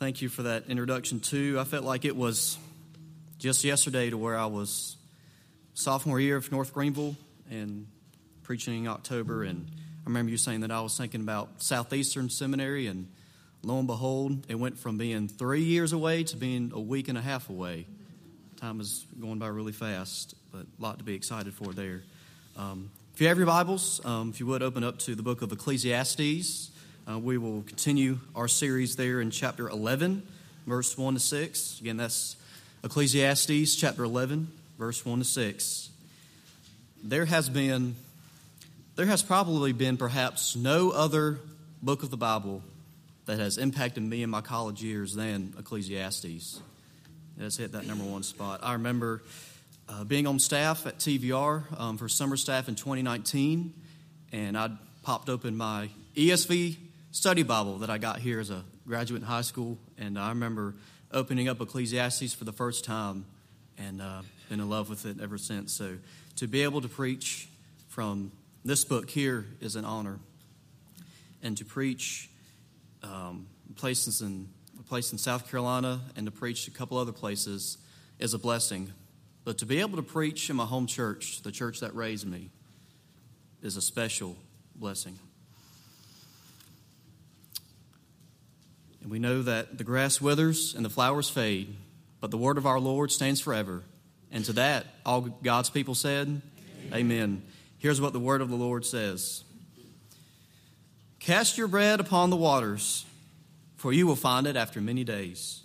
thank you for that introduction, too. I felt like it was just yesterday to where I was sophomore year of North Greenville and preaching in October. And I remember you saying that I was thinking about Southeastern Seminary, and lo and behold, it went from being three years away to being a week and a half away. Time is going by really fast, but a lot to be excited for there. Um, if you have your Bibles, um, if you would open up to the book of Ecclesiastes, uh, we will continue our series there in chapter 11, verse 1 to 6. Again, that's Ecclesiastes chapter 11, verse 1 to 6. There has been, there has probably been perhaps no other book of the Bible that has impacted me in my college years than Ecclesiastes. It has hit that number one spot. I remember uh, being on staff at TVR um, for summer staff in 2019, and I popped open my ESV study Bible that I got here as a graduate in high school, and I remember opening up Ecclesiastes for the first time and uh, been in love with it ever since. So to be able to preach from this book here is an honor, and to preach um, places in a place in South Carolina and to preach a couple other places is a blessing. But to be able to preach in my home church, the church that raised me, is a special blessing. And we know that the grass withers and the flowers fade, but the word of our Lord stands forever. And to that, all God's people said, Amen. Amen. Here's what the word of the Lord says Cast your bread upon the waters, for you will find it after many days.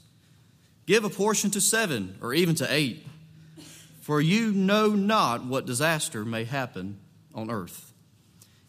Give a portion to seven or even to eight for you know not what disaster may happen on earth.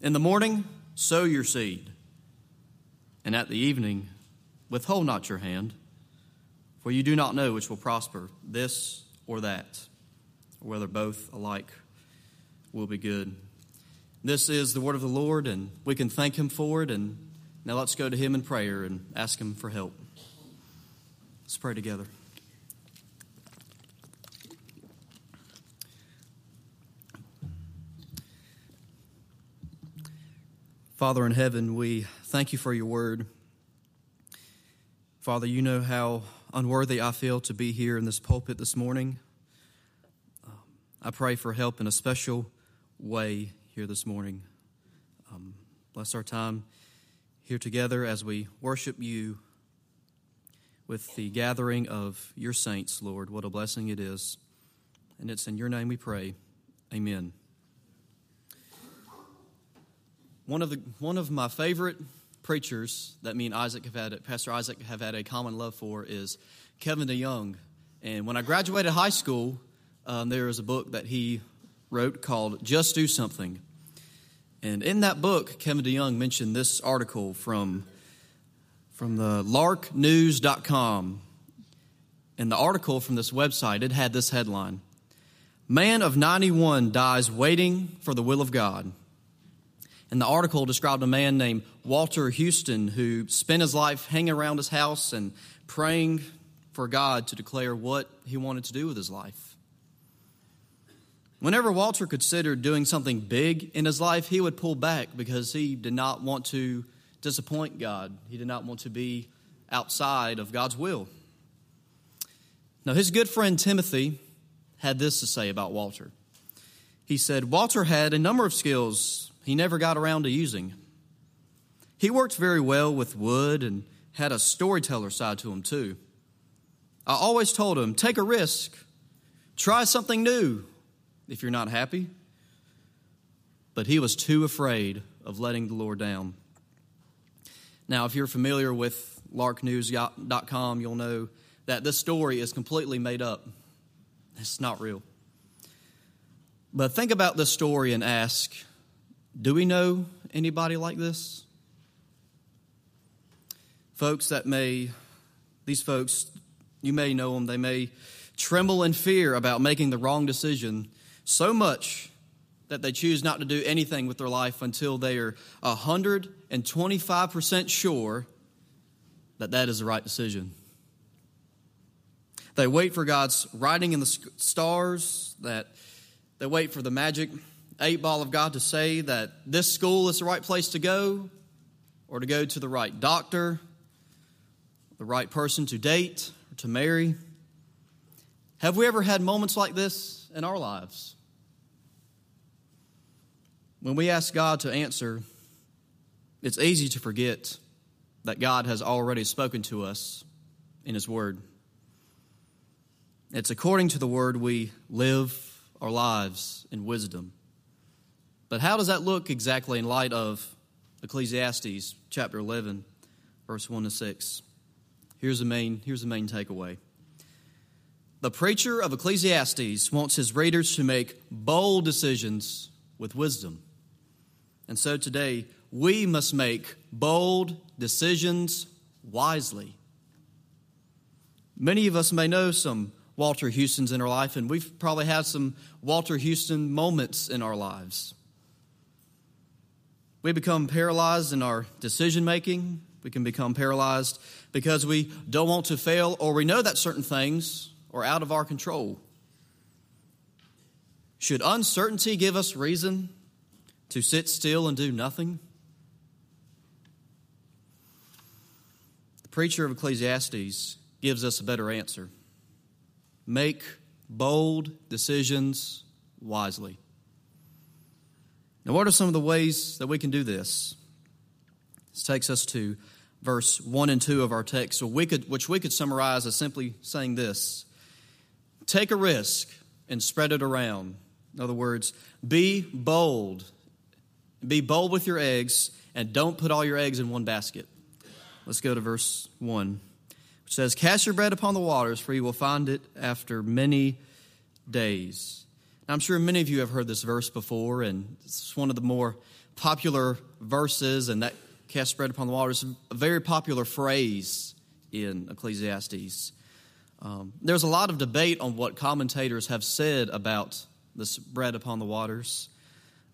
In the morning, sow your seed, and at the evening, withhold not your hand, for you do not know which will prosper, this or that, or whether both alike will be good. This is the word of the Lord, and we can thank Him for it. And now let's go to Him in prayer and ask Him for help. Let's pray together. Father in heaven, we thank you for your word. Father, you know how unworthy I feel to be here in this pulpit this morning. Um, I pray for help in a special way here this morning. Um, bless our time here together as we worship you with the gathering of your saints, Lord. What a blessing it is. And it's in your name we pray. Amen. One of, the, one of my favorite preachers that me and Isaac have had, Pastor Isaac have had a common love for is Kevin DeYoung. And when I graduated high school, um, there was a book that he wrote called Just Do Something. And in that book, Kevin DeYoung mentioned this article from, from the larknews.com. And the article from this website, it had this headline Man of 91 dies waiting for the will of God. And the article described a man named Walter Houston who spent his life hanging around his house and praying for God to declare what he wanted to do with his life. Whenever Walter considered doing something big in his life, he would pull back because he did not want to disappoint God. He did not want to be outside of God's will. Now, his good friend Timothy had this to say about Walter. He said, Walter had a number of skills he never got around to using. He worked very well with wood and had a storyteller side to him, too. I always told him take a risk, try something new if you're not happy. But he was too afraid of letting the Lord down. Now, if you're familiar with larknews.com, you'll know that this story is completely made up. It's not real. But think about this story and ask do we know anybody like this? Folks that may These folks, you may know them, they may tremble in fear about making the wrong decision so much that they choose not to do anything with their life until they are 125% sure that that is the right decision. They wait for God's writing in the stars, that they wait for the magic eight ball of God to say that this school is the right place to go, or to go to the right doctor, the right person to date, or to marry. Have we ever had moments like this in our lives? When we ask God to answer, it's easy to forget that God has already spoken to us in His Word. It's according to the Word we live our lives in wisdom. But how does that look exactly in light of Ecclesiastes chapter 11, verse 1 to 6? Here's the main, here's the main takeaway. The preacher of Ecclesiastes wants his readers to make bold decisions with wisdom. And so today, we must make bold decisions wisely. Many of us may know some Walter Houstons in our life, and we've probably had some Walter Houston moments in our lives. We become paralyzed in our decision making. We can become paralyzed because we don't want to fail, or we know that certain things are out of our control. Should uncertainty give us reason to sit still and do nothing? The preacher of Ecclesiastes gives us a better answer. Make bold decisions wisely. Now, what are some of the ways that we can do this? This takes us to verse 1 and 2 of our text, which we could summarize as simply saying this Take a risk and spread it around. In other words, be bold be bold with your eggs and don't put all your eggs in one basket. Let's go to verse 1, which says, Cast your bread upon the waters, for you will find it after many days. Now, I'm sure many of you have heard this verse before, and it's one of the more popular verses, and that cast bread upon the waters a very popular phrase in Ecclesiastes. Um, there's a lot of debate on what commentators have said about this bread upon the waters.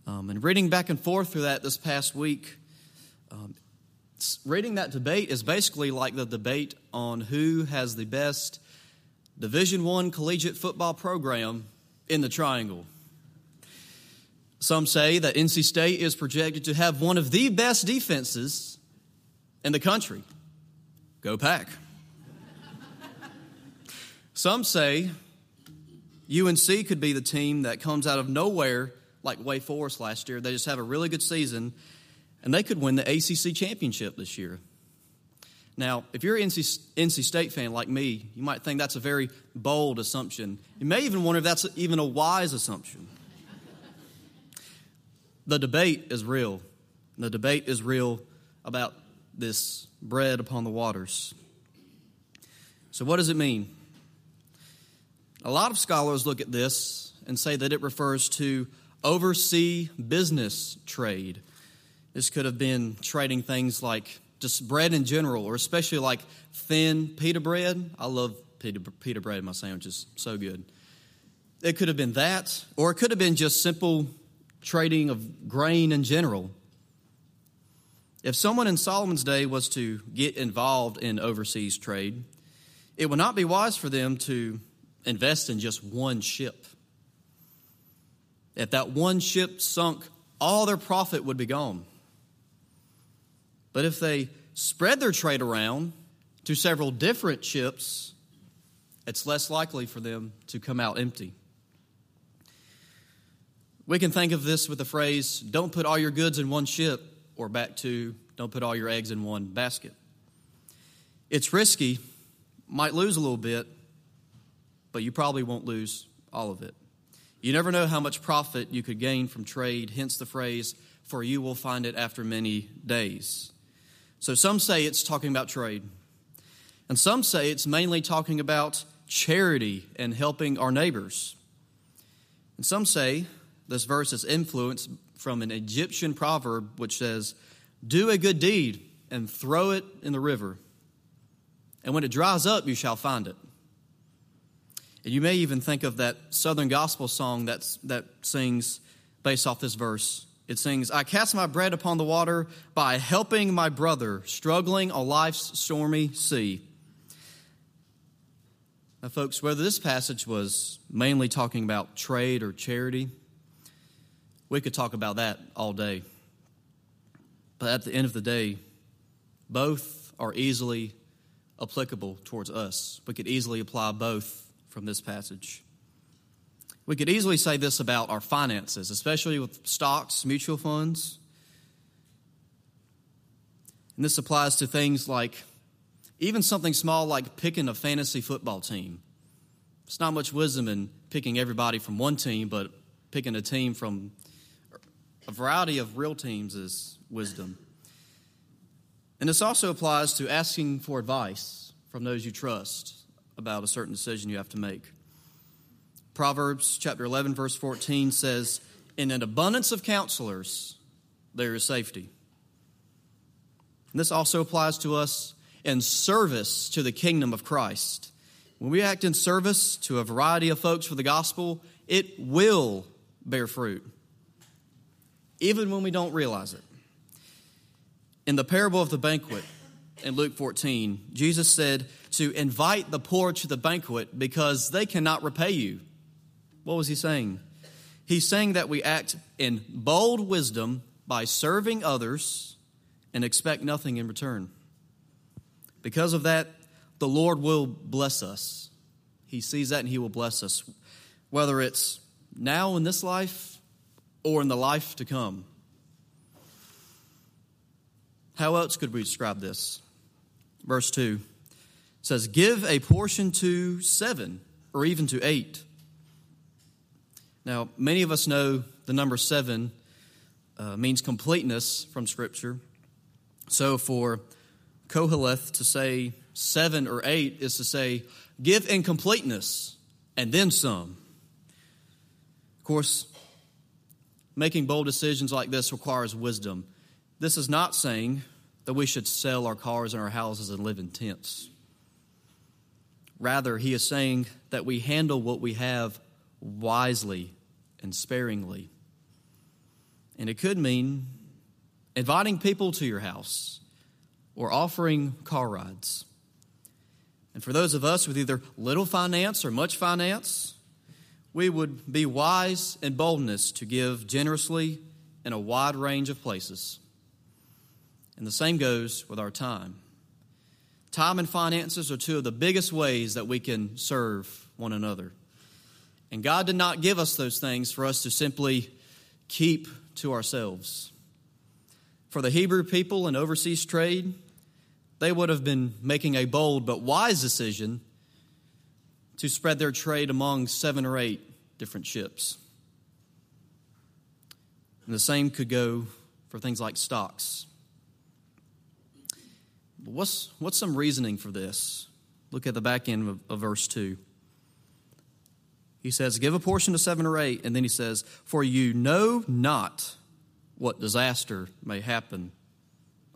Um, and reading back and forth through that this past week, um, reading that debate is basically like the debate on who has the best Division One collegiate football program in the Triangle. Some say that NC State is projected to have one of the best defenses in the country. Go Pack. Some say UNC could be the team that comes out of nowhere like Wake Forest last year. They just have a really good season, and they could win the ACC championship this year. Now, if you're an NC, NC State fan like me, you might think that's a very bold assumption. You may even wonder if that's even a wise assumption. the debate is real. The debate is real about this bread upon the waters. So, what does it mean? A lot of scholars look at this and say that it refers to oversee business trade. This could have been trading things like just bread in general, or especially like thin pita bread. I love pita, pita bread in my sandwiches, so good. It could have been that, or it could have been just simple trading of grain in general. If someone in Solomon's day was to get involved in overseas trade, it would not be wise for them to invest in just one ship. If that one ship sunk, all their profit would be gone. But if they spread their trade around to several different ships, it's less likely for them to come out empty. We can think of this with the phrase, don't put all your goods in one ship, or back to, don't put all your eggs in one basket. It's risky, might lose a little bit, but you probably won't lose all of it. You never know how much profit you could gain from trade, hence the phrase, for you will find it after many days. So some say it's talking about trade. And some say it's mainly talking about charity and helping our neighbors. And some say this verse is influenced from an Egyptian proverb which says, Do a good deed and throw it in the river. and when it dries up, you shall find it. And you may even think of that Southern gospel song that's, that sings based off this verse. It sings, I cast my bread upon the water by helping my brother struggling on life's stormy sea. Now, folks, whether this passage was mainly talking about trade or charity, we could talk about that all day. But at the end of the day, both are easily applicable towards us. We could easily apply both from this passage. We could easily say this about our finances, especially with stocks, mutual funds. And this applies to things like even something small like picking a fantasy football team. It's not much wisdom in picking everybody from one team, but picking a team from a variety of real teams is wisdom. And this also applies to asking for advice from those you trust about a certain decision you have to make. Proverbs chapter 11, verse 14 says, In an abundance of counselors, there is safety. And this also applies to us in service to the kingdom of Christ. When we act in service to a variety of folks for the gospel, it will bear fruit, even when we don't realize it. In the parable of the banquet in Luke 14, Jesus said, to invite the poor to the banquet because they cannot repay you. What was he saying? He's saying that we act in bold wisdom by serving others and expect nothing in return. Because of that, the Lord will bless us. He sees that and He will bless us, whether it's now in this life or in the life to come. How else could we describe this? Verse 2 says, Give a portion to seven or even to eight. Now, many of us know the number seven uh, means completeness from Scripture. So for Koheleth to say seven or eight is to say, give in completeness and then some. Of course, making bold decisions like this requires wisdom. This is not saying that we should sell our cars and our houses and live in tents. Rather, he is saying that we handle what we have wisely and sparingly. And it could mean inviting people to your house or offering car rides. And for those of us with either little finance or much finance, we would be wise in boldness to give generously in a wide range of places. And the same goes with our time. Time and finances are two of the biggest ways that we can serve one another. And God did not give us those things for us to simply keep to ourselves. For the Hebrew people in overseas trade, they would have been making a bold but wise decision to spread their trade among seven or eight different ships. And the same could go for things like stocks. What's, what's some reasoning for this? Look at the back end of, of verse 2. He says, Give a portion to seven or eight, and then he says, For you know not what disaster may happen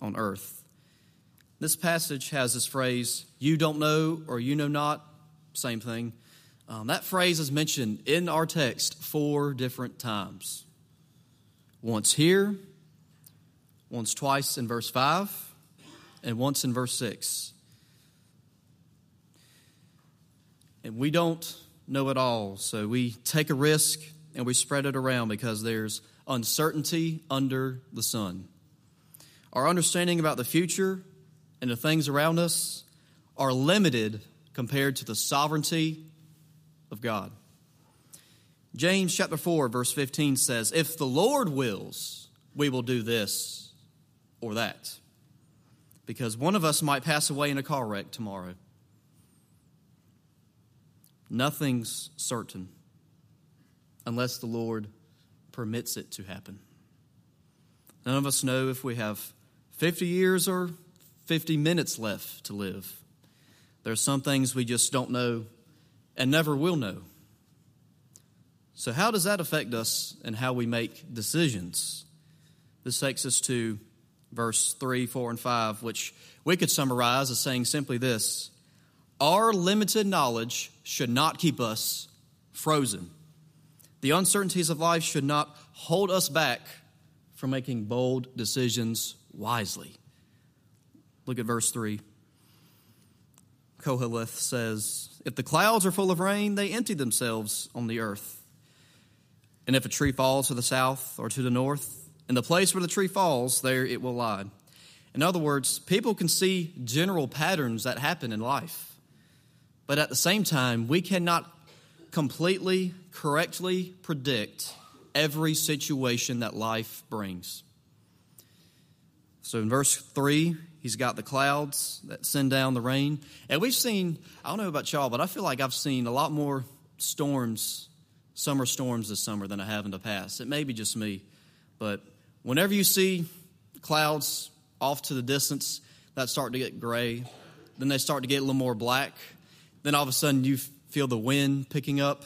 on earth. This passage has this phrase, you don't know or you know not, same thing. Um, that phrase is mentioned in our text four different times. Once here, once twice in verse 5, and once in verse 6. And we don't know it all, so we take a risk and we spread it around because there's uncertainty under the sun. Our understanding about the future and the things around us are limited compared to the sovereignty of God. James chapter 4 verse 15 says, "If the Lord wills, we will do this or that." because one of us might pass away in a car wreck tomorrow. Nothing's certain unless the Lord permits it to happen. None of us know if we have 50 years or 50 minutes left to live. There are some things we just don't know and never will know. So, how does that affect us and how we make decisions? This takes us to verse 3, 4, and 5, which we could summarize as saying simply this Our limited knowledge should not keep us frozen. The uncertainties of life should not hold us back from making bold decisions wisely. Look at verse 3. Koheleth says, If the clouds are full of rain, they empty themselves on the earth. And if a tree falls to the south or to the north, in the place where the tree falls, there it will lie. In other words, people can see general patterns that happen in life. But at the same time, we cannot completely, correctly predict every situation that life brings. So in verse 3, he's got the clouds that send down the rain. And we've seen, I don't know about y'all, but I feel like I've seen a lot more storms, summer storms this summer than I have in the past. It may be just me, but whenever you see clouds off to the distance that start to get gray, then they start to get a little more black, then all of a sudden you feel the wind picking up.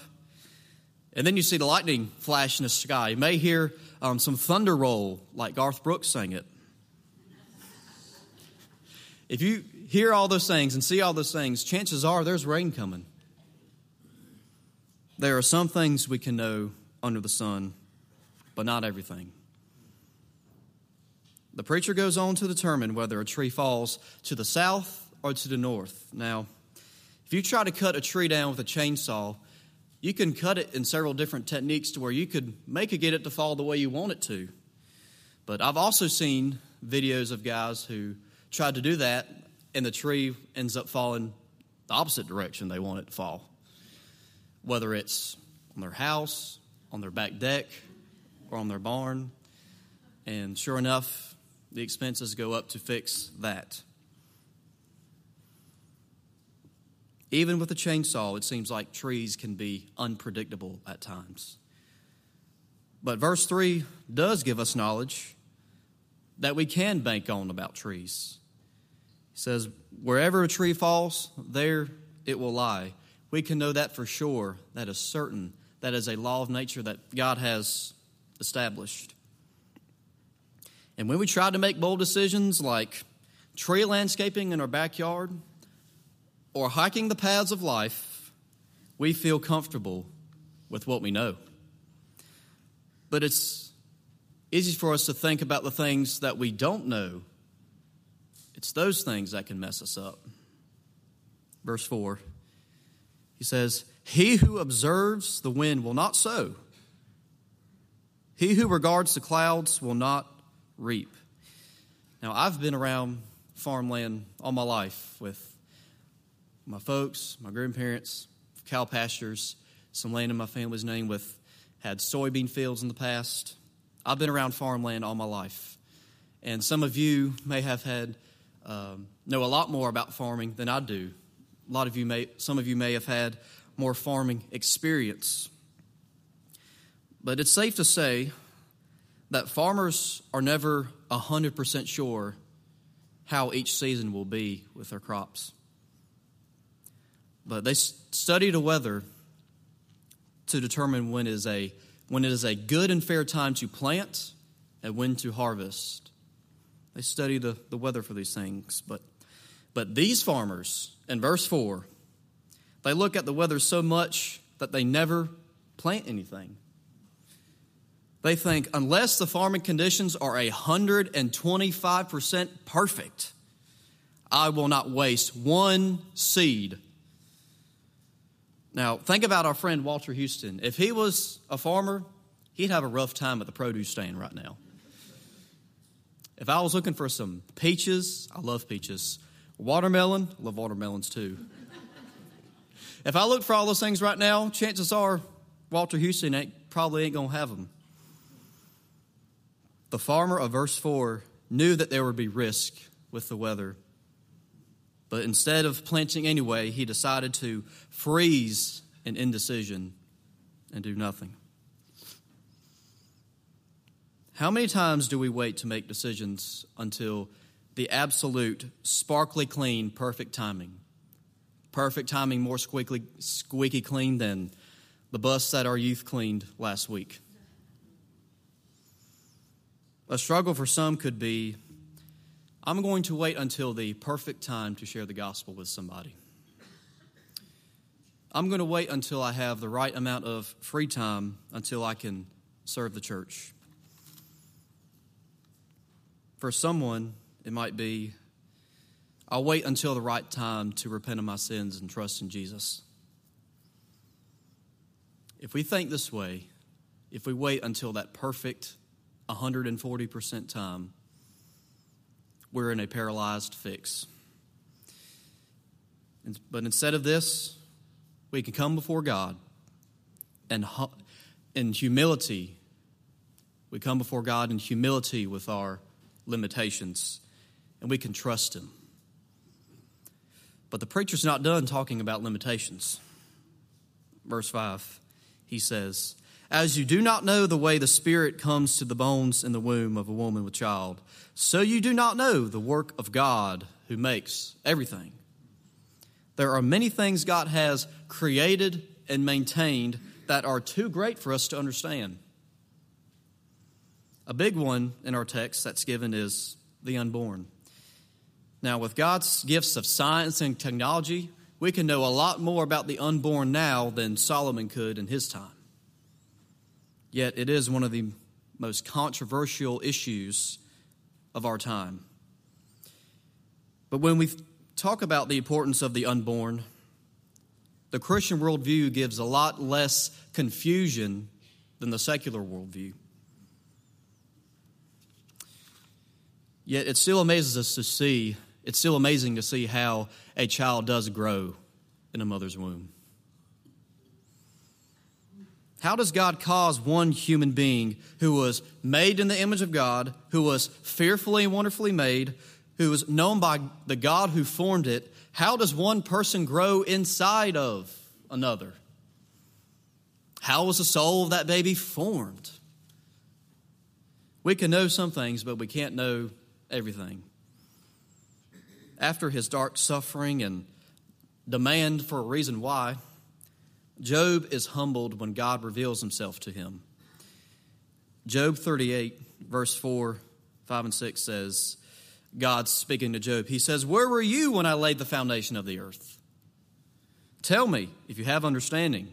And then you see the lightning flash in the sky. You may hear um, some thunder roll, like Garth Brooks sang it. If you hear all those things and see all those things, chances are there's rain coming. There are some things we can know under the sun, but not everything. The preacher goes on to determine whether a tree falls to the south or to the north. Now, if you try to cut a tree down with a chainsaw, you can cut it in several different techniques to where you could make it get it to fall the way you want it to. But I've also seen videos of guys who tried to do that, and the tree ends up falling the opposite direction they want it to fall. Whether it's on their house, on their back deck, or on their barn. And sure enough, the expenses go up to fix that. Even with a chainsaw, it seems like trees can be unpredictable at times. But verse 3 does give us knowledge that we can bank on about trees. He says, Wherever a tree falls, there it will lie. We can know that for sure. That is certain. That is a law of nature that God has established. And when we try to make bold decisions like tree landscaping in our backyard or hiking the paths of life, we feel comfortable with what we know. But it's easy for us to think about the things that we don't know it's those things that can mess us up. Verse 4, he says, He who observes the wind will not sow, he who regards the clouds will not reap. Now, I've been around farmland all my life with my folks, my grandparents, cow pastures, some land in my family's name with had soybean fields in the past. I've been around farmland all my life. And some of you may have had um, know a lot more about farming than I do. A lot of you may, some of you may have had more farming experience. But it's safe to say that farmers are never 100% sure how each season will be with their crops. But they study the weather to determine when is a when it is a good and fair time to plant and when to harvest. They study the, the weather for these things. But, but these farmers, in verse 4, they look at the weather so much that they never plant anything. They think, unless the farming conditions are 125% perfect, I will not waste one seed. Now, think about our friend Walter Houston. If he was a farmer, he'd have a rough time at the produce stand right now. If I was looking for some peaches, I love peaches. Watermelon, love watermelons too. if I look for all those things right now, chances are Walter Houston ain't, probably ain't going to have them. The farmer of verse 4 knew that there would be risk with the weather. But instead of planting anyway, he decided to freeze in indecision and do nothing. How many times do we wait to make decisions until the absolute, sparkly clean, perfect timing? Perfect timing, more squeaky, squeaky clean than the bus that our youth cleaned last week. A struggle for some could be I'm going to wait until the perfect time to share the gospel with somebody. I'm going to wait until I have the right amount of free time until I can serve the church. For someone, it might be, I'll wait until the right time to repent of my sins and trust in Jesus. If we think this way, if we wait until that perfect 140% time, we're in a paralyzed fix. But instead of this, we can come before God and in humility, we come before God in humility with our limitations, and we can trust Him. But the preacher's not done talking about limitations. Verse 5, he says, As you do not know the way the Spirit comes to the bones in the womb of a woman with child, so you do not know the work of God who makes everything. There are many things God has created and maintained that are too great for us to understand. A big one in our text that's given is the unborn. Now, with God's gifts of science and technology, we can know a lot more about the unborn now than Solomon could in his time. Yet, it is one of the most controversial issues of our time. But when we talk about the importance of the unborn, the Christian worldview gives a lot less confusion than the secular worldview. Yet it still amazes us to see, it's still amazing to see how a child does grow in a mother's womb. How does God cause one human being who was made in the image of God, who was fearfully and wonderfully made, who was known by the God who formed it, how does one person grow inside of another? How was the soul of that baby formed? We can know some things, but we can't know everything. After his dark suffering and demand for a reason why, Job is humbled when God reveals himself to him. Job 38, verse 4, 5, and 6 says, God speaking to Job, he says, Where were you when I laid the foundation of the earth? Tell me, if you have understanding.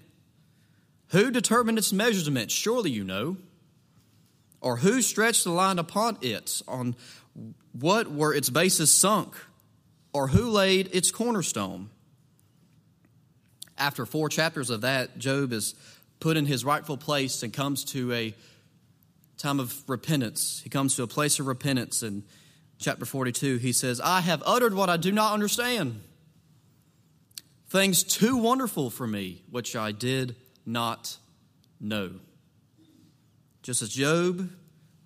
Who determined its measurements? Surely you know. Or who stretched the line upon it? On what were its bases sunk? Or who laid its cornerstone? After four chapters of that, Job is put in his rightful place and comes to a time of repentance. He comes to a place of repentance. In chapter 42, he says, I have uttered what I do not understand, things too wonderful for me, which I did not know. Just as Job,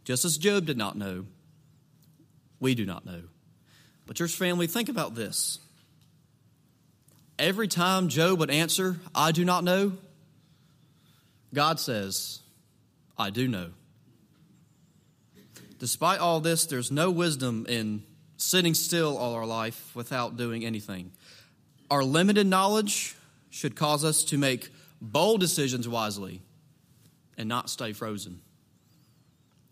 just as Job did not know, we do not know. But, church family, think about this. Every time Job would answer, I do not know, God says, I do know. Despite all this, there's no wisdom in sitting still all our life without doing anything. Our limited knowledge should cause us to make bold decisions wisely and not stay frozen.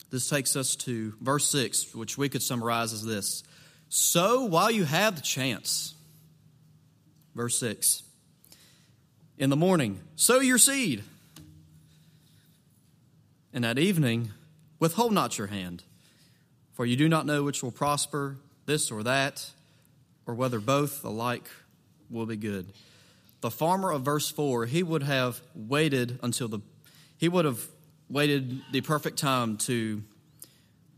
This takes us to verse 6, which we could summarize as this So while you have the chance, Verse 6 In the morning, sow your seed. And at evening, withhold not your hand, for you do not know which will prosper, this or that, or whether both alike will be good. The farmer of verse 4, he would have waited until the, he would have waited the perfect time to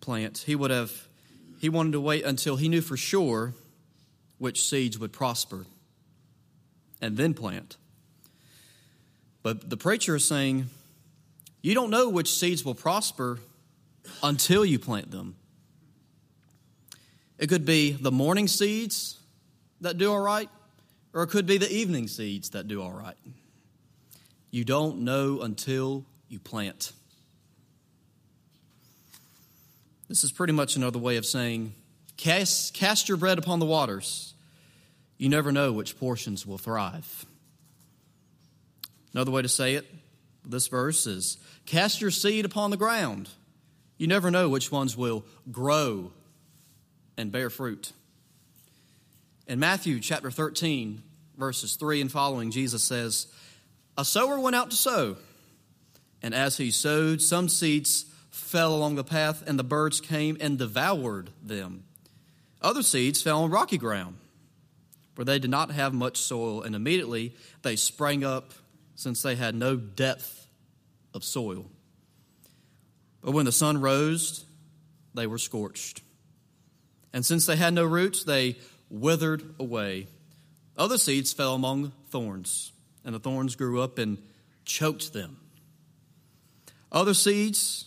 plant. He would have, he wanted to wait until he knew for sure which seeds would prosper and then plant. But the preacher is saying, you don't know which seeds will prosper until you plant them. It could be the morning seeds that do all right, or it could be the evening seeds that do all right. You don't know until you plant. This is pretty much another way of saying cast, cast your bread upon the waters you never know which portions will thrive. Another way to say it, this verse is cast your seed upon the ground. You never know which ones will grow and bear fruit. In Matthew chapter 13, verses 3 and following, Jesus says, A sower went out to sow, and as he sowed, some seeds fell along the path, and the birds came and devoured them. Other seeds fell on rocky ground, where they did not have much soil, and immediately they sprang up, since they had no depth of soil. But when the sun rose, they were scorched. And since they had no roots, they withered away. Other seeds fell among thorns, and the thorns grew up and choked them. Other seeds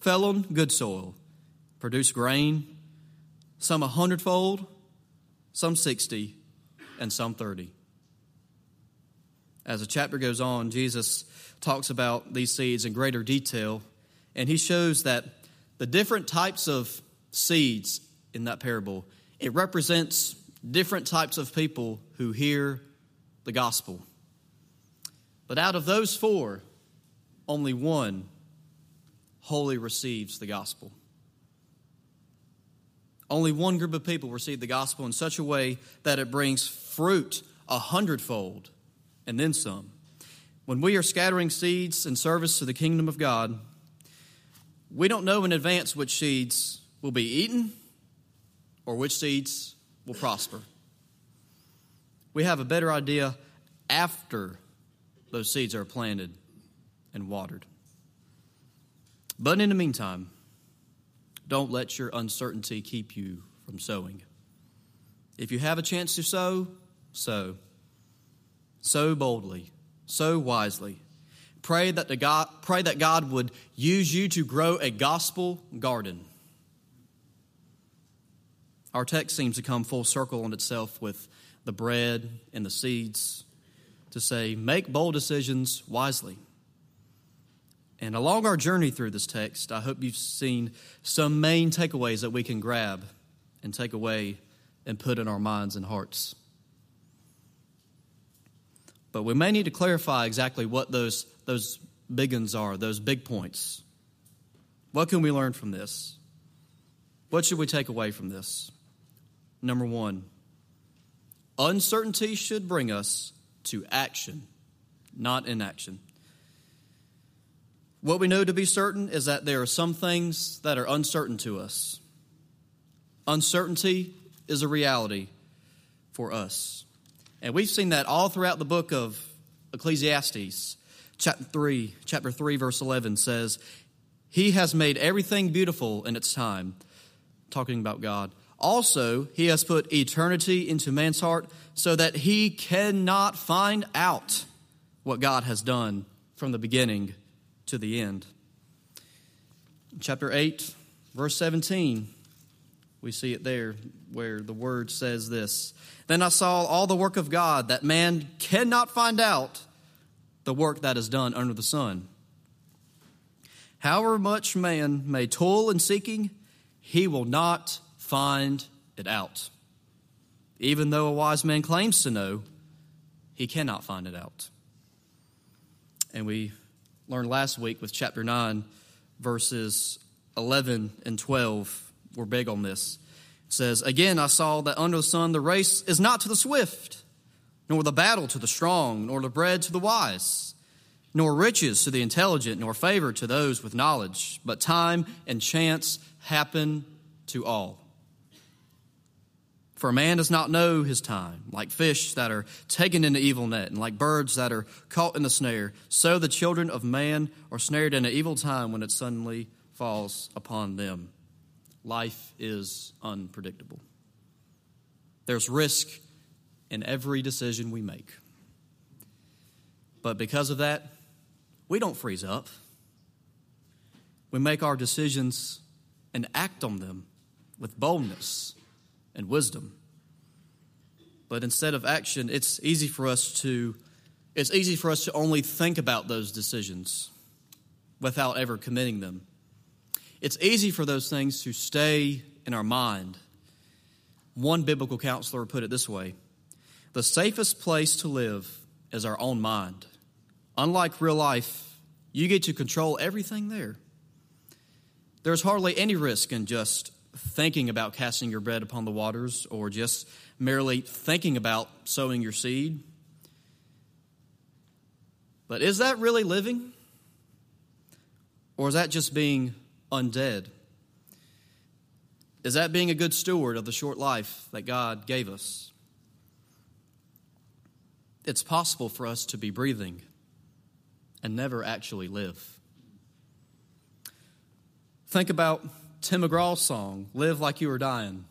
fell on good soil, produced grain, some a hundredfold, some sixty, and some thirty. As the chapter goes on, Jesus talks about these seeds in greater detail, and he shows that the different types of seeds in that parable, it represents different types of people who hear the gospel. But out of those four, only one wholly receives the gospel. Only one group of people receive the gospel in such a way that it brings fruit a hundredfold and then some. When we are scattering seeds in service to the kingdom of God, we don't know in advance which seeds will be eaten or which seeds will prosper. We have a better idea after those seeds are planted and watered. But in the meantime, don't let your uncertainty keep you from sowing. If you have a chance to sow, sow. so boldly, sow wisely. Pray that, the God, pray that God would use you to grow a gospel garden. Our text seems to come full circle on itself with the bread and the seeds to say, make bold decisions wisely. And along our journey through this text, I hope you've seen some main takeaways that we can grab and take away and put in our minds and hearts. But we may need to clarify exactly what those, those big ones are, those big points. What can we learn from this? What should we take away from this? Number one, uncertainty should bring us to action, not inaction. What we know to be certain is that there are some things that are uncertain to us. Uncertainty is a reality for us. And we've seen that all throughout the book of Ecclesiastes. Chapter 3, chapter 3 verse 11 says, "He has made everything beautiful in its time." Talking about God. Also, he has put eternity into man's heart so that he cannot find out what God has done from the beginning to the end. Chapter 8, verse 17, we see it there where the word says this then I saw all the work of God that man cannot find out the work that is done under the sun. However much man may toil in seeking, he will not find it out. Even though a wise man claims to know, he cannot find it out. And we learned last week with chapter 9, verses 11 and 12. We're big on this It says, Again, I saw that under the sun the race is not to the swift, nor the battle to the strong, nor the bread to the wise, nor riches to the intelligent, nor favor to those with knowledge, but time and chance happen to all. For a man does not know his time, like fish that are taken in the evil net, and like birds that are caught in the snare, so the children of man are snared in an evil time when it suddenly falls upon them life is unpredictable. There's risk in every decision we make. But because of that, we don't freeze up. We make our decisions and act on them with boldness and wisdom. But instead of action, it's easy for us to it's easy for us to only think about those decisions without ever committing them it's easy for those things to stay in our mind. One biblical counselor put it this way The safest place to live is our own mind. Unlike real life, you get to control everything there. There's hardly any risk in just thinking about casting your bread upon the waters or just merely thinking about sowing your seed. But is that really living? Or is that just being undead? Is that being a good steward of the short life that God gave us? It's possible for us to be breathing and never actually live. Think about Tim McGraw's song, Live Like You Were Dying.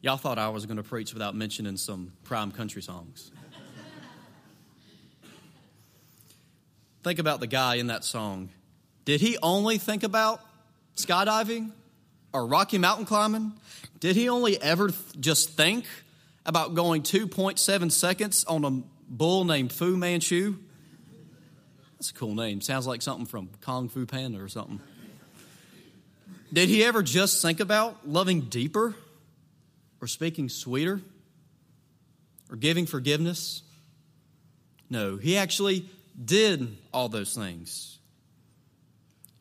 Y'all thought I was going to preach without mentioning some prime country songs. think about the guy in that song. Did he only think about skydiving or Rocky Mountain climbing? Did he only ever th- just think about going 2.7 seconds on a bull named Fu Manchu? That's a cool name. Sounds like something from Kung Fu Panda or something. Did he ever just think about loving deeper or speaking sweeter or giving forgiveness? No, he actually did all those things.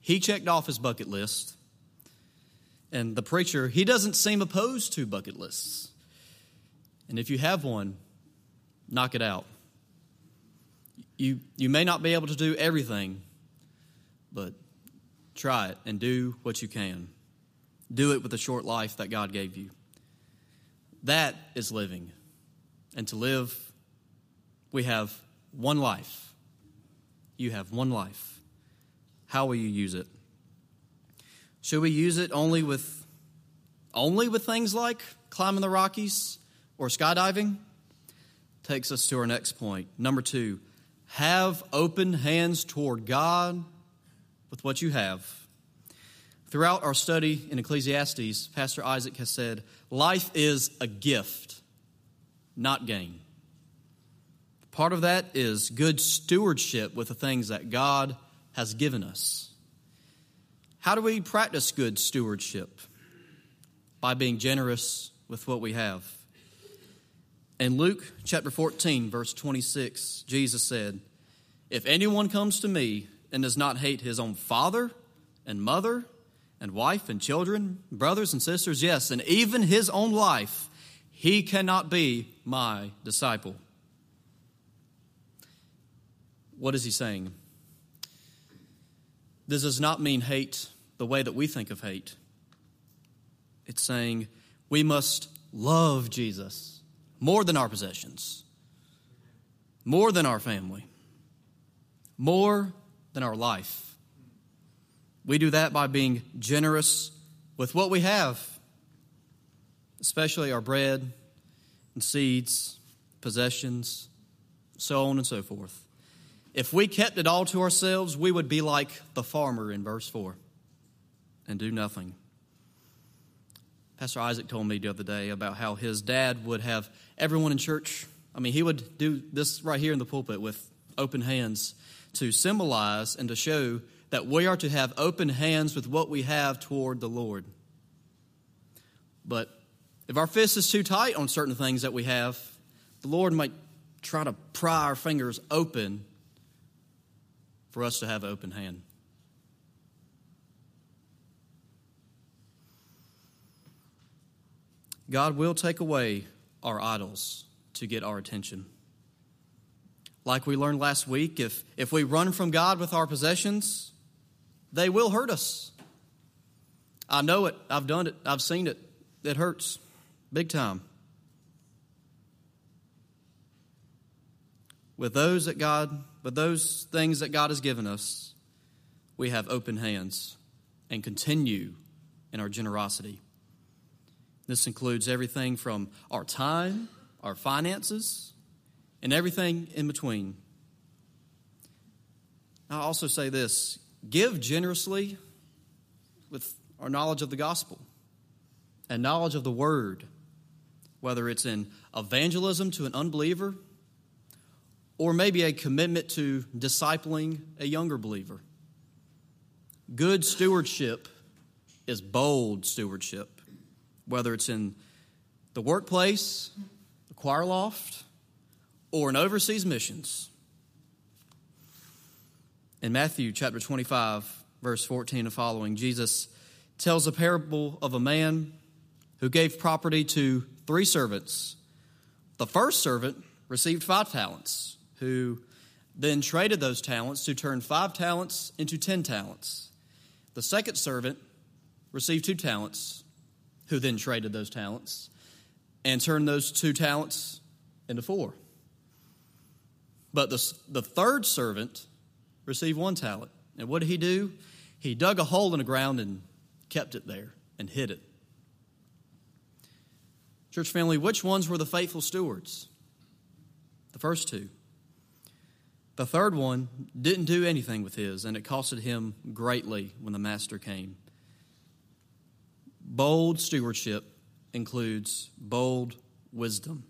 He checked off his bucket list. And the preacher, he doesn't seem opposed to bucket lists. And if you have one, knock it out. You, you may not be able to do everything, but try it and do what you can. Do it with the short life that God gave you. That is living. And to live, we have one life. You have one life. How will you use it? Should we use it only with only with things like climbing the Rockies or skydiving? Takes us to our next point. Number 2, have open hands toward God with what you have. Throughout our study in Ecclesiastes, Pastor Isaac has said, Life is a gift, not gain. Part of that is good stewardship with the things that God has given us. How do we practice good stewardship? By being generous with what we have. In Luke chapter 14, verse 26, Jesus said, If anyone comes to me and does not hate his own father and mother and wife and children, brothers and sisters, yes, and even his own life, he cannot be my disciple. What is he saying? This does not mean hate the way that we think of hate. It's saying we must love Jesus more than our possessions, more than our family, more than our life. We do that by being generous with what we have, especially our bread and seeds, possessions, so on and so forth. If we kept it all to ourselves, we would be like the farmer in verse 4 and do nothing. Pastor Isaac told me the other day about how his dad would have everyone in church. I mean, he would do this right here in the pulpit with open hands to symbolize and to show that we are to have open hands with what we have toward the Lord. But if our fist is too tight on certain things that we have, the Lord might try to pry our fingers open for us to have open hand. God will take away our idols to get our attention. Like we learned last week, if, if we run from God with our possessions, they will hurt us. I know it. I've done it. I've seen it. It hurts big time. With those that God, with those things that God has given us, we have open hands and continue in our generosity. This includes everything from our time, our finances, and everything in between. I'll also say this give generously with our knowledge of the gospel and knowledge of the word, whether it's in evangelism to an unbeliever or maybe a commitment to discipling a younger believer. Good stewardship is bold stewardship whether it's in the workplace, the choir loft, or in overseas missions. In Matthew chapter 25, verse 14 and following, Jesus tells a parable of a man who gave property to three servants. The first servant received five talents, who then traded those talents to turn five talents into ten talents. The second servant received two talents, who then traded those talents and turned those two talents into four. But the, the third servant received one talent. And what did he do? He dug a hole in the ground and kept it there and hid it. Church family, which ones were the faithful stewards? The first two. The third one didn't do anything with his, and it costed him greatly when the master came. Bold stewardship includes bold wisdom.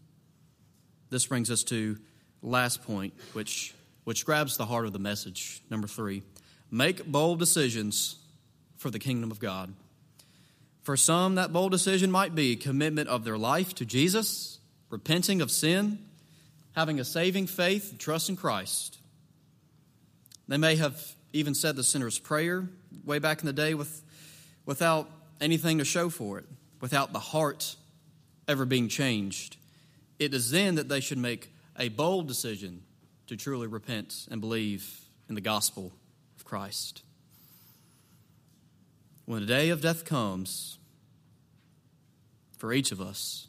This brings us to last point, which, which grabs the heart of the message. Number three make bold decisions for the kingdom of God. For some, that bold decision might be commitment of their life to Jesus, repenting of sin, having a saving faith, and trust in Christ. They may have even said the sinner's prayer way back in the day with, without anything to show for it, without the heart ever being changed. It is then that they should make a bold decision to truly repent and believe in the gospel of Christ. When the day of death comes, for each of us,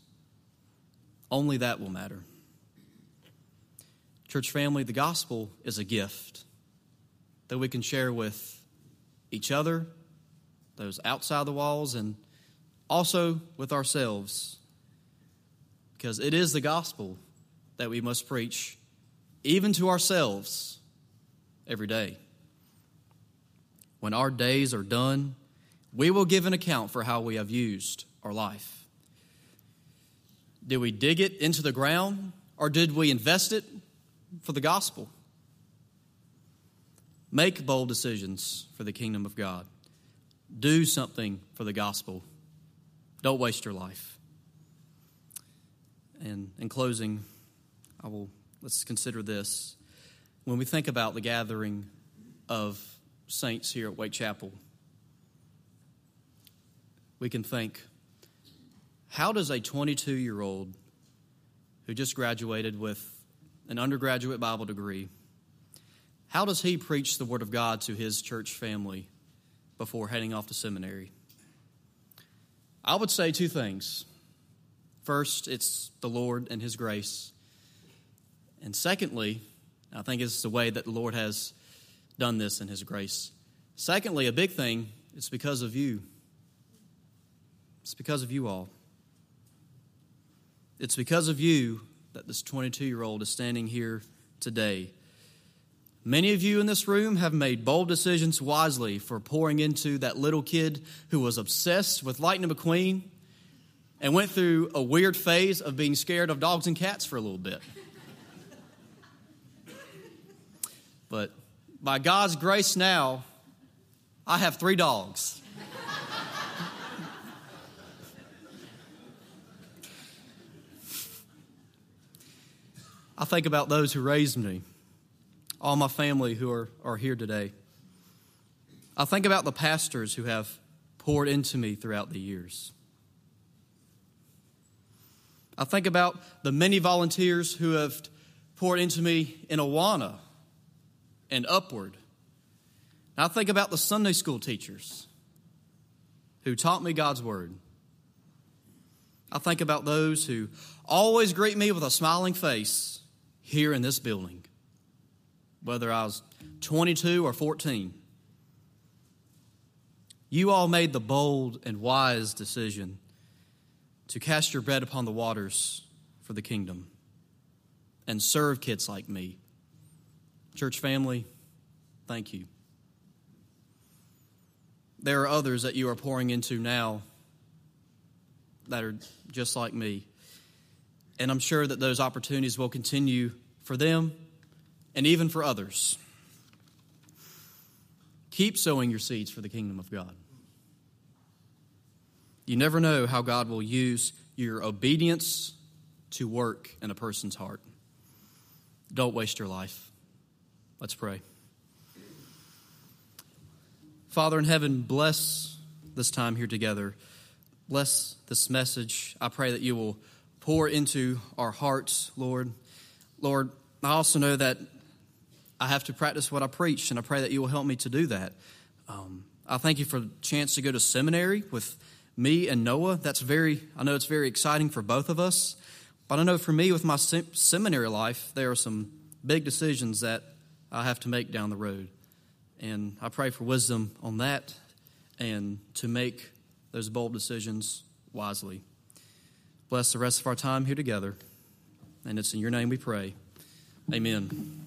only that will matter. Church family, the gospel is a gift that we can share with each other, those outside the walls, and also with ourselves. Because it is the gospel that we must preach, even to ourselves, every day. When our days are done, we will give an account for how we have used our life. Did we dig it into the ground, or did we invest it for the gospel? Make bold decisions for the kingdom of God. Do something for the gospel. Don't waste your life. And in closing, I will let's consider this. When we think about the gathering of saints here at Wake Chapel, we can think how does a 22 year old who just graduated with an undergraduate Bible degree, how does he preach the Word of God to his church family before heading off to seminary? I would say two things. First, it's the Lord and His grace. And secondly, I think it's the way that the Lord has done this in His grace. Secondly, a big thing, it's because of you. It's because of you all. It's because of you that this 22 year old is standing here today. Many of you in this room have made bold decisions wisely for pouring into that little kid who was obsessed with Lightning McQueen and went through a weird phase of being scared of dogs and cats for a little bit. but by God's grace now, I have three dogs. I think about those who raised me, all my family who are, are here today. I think about the pastors who have poured into me throughout the years. I think about the many volunteers who have poured into me in Awana and upward. I think about the Sunday school teachers who taught me God's Word. I think about those who always greet me with a smiling face here in this building, whether I was 22 or 14. You all made the bold and wise decision to cast your bread upon the waters for the kingdom and serve kids like me. Church family, thank you. There are others that you are pouring into now that are just like me. And I'm sure that those opportunities will continue for them and even for others. Keep sowing your seeds for the kingdom of God. You never know how God will use your obedience to work in a person's heart. Don't waste your life. Let's pray. Father in heaven, bless this time here together. Bless this message. I pray that you will pour into our hearts, Lord. Lord, I also know that I have to practice what I preach, and I pray that you will help me to do that. Um, I thank you for the chance to go to seminary with me and Noah. That's very, I know it's very exciting for both of us. But I know for me, with my seminary life, there are some big decisions that I have to make down the road. And I pray for wisdom on that and to make those bold decisions wisely. Bless the rest of our time here together. And it's in your name we pray. Amen.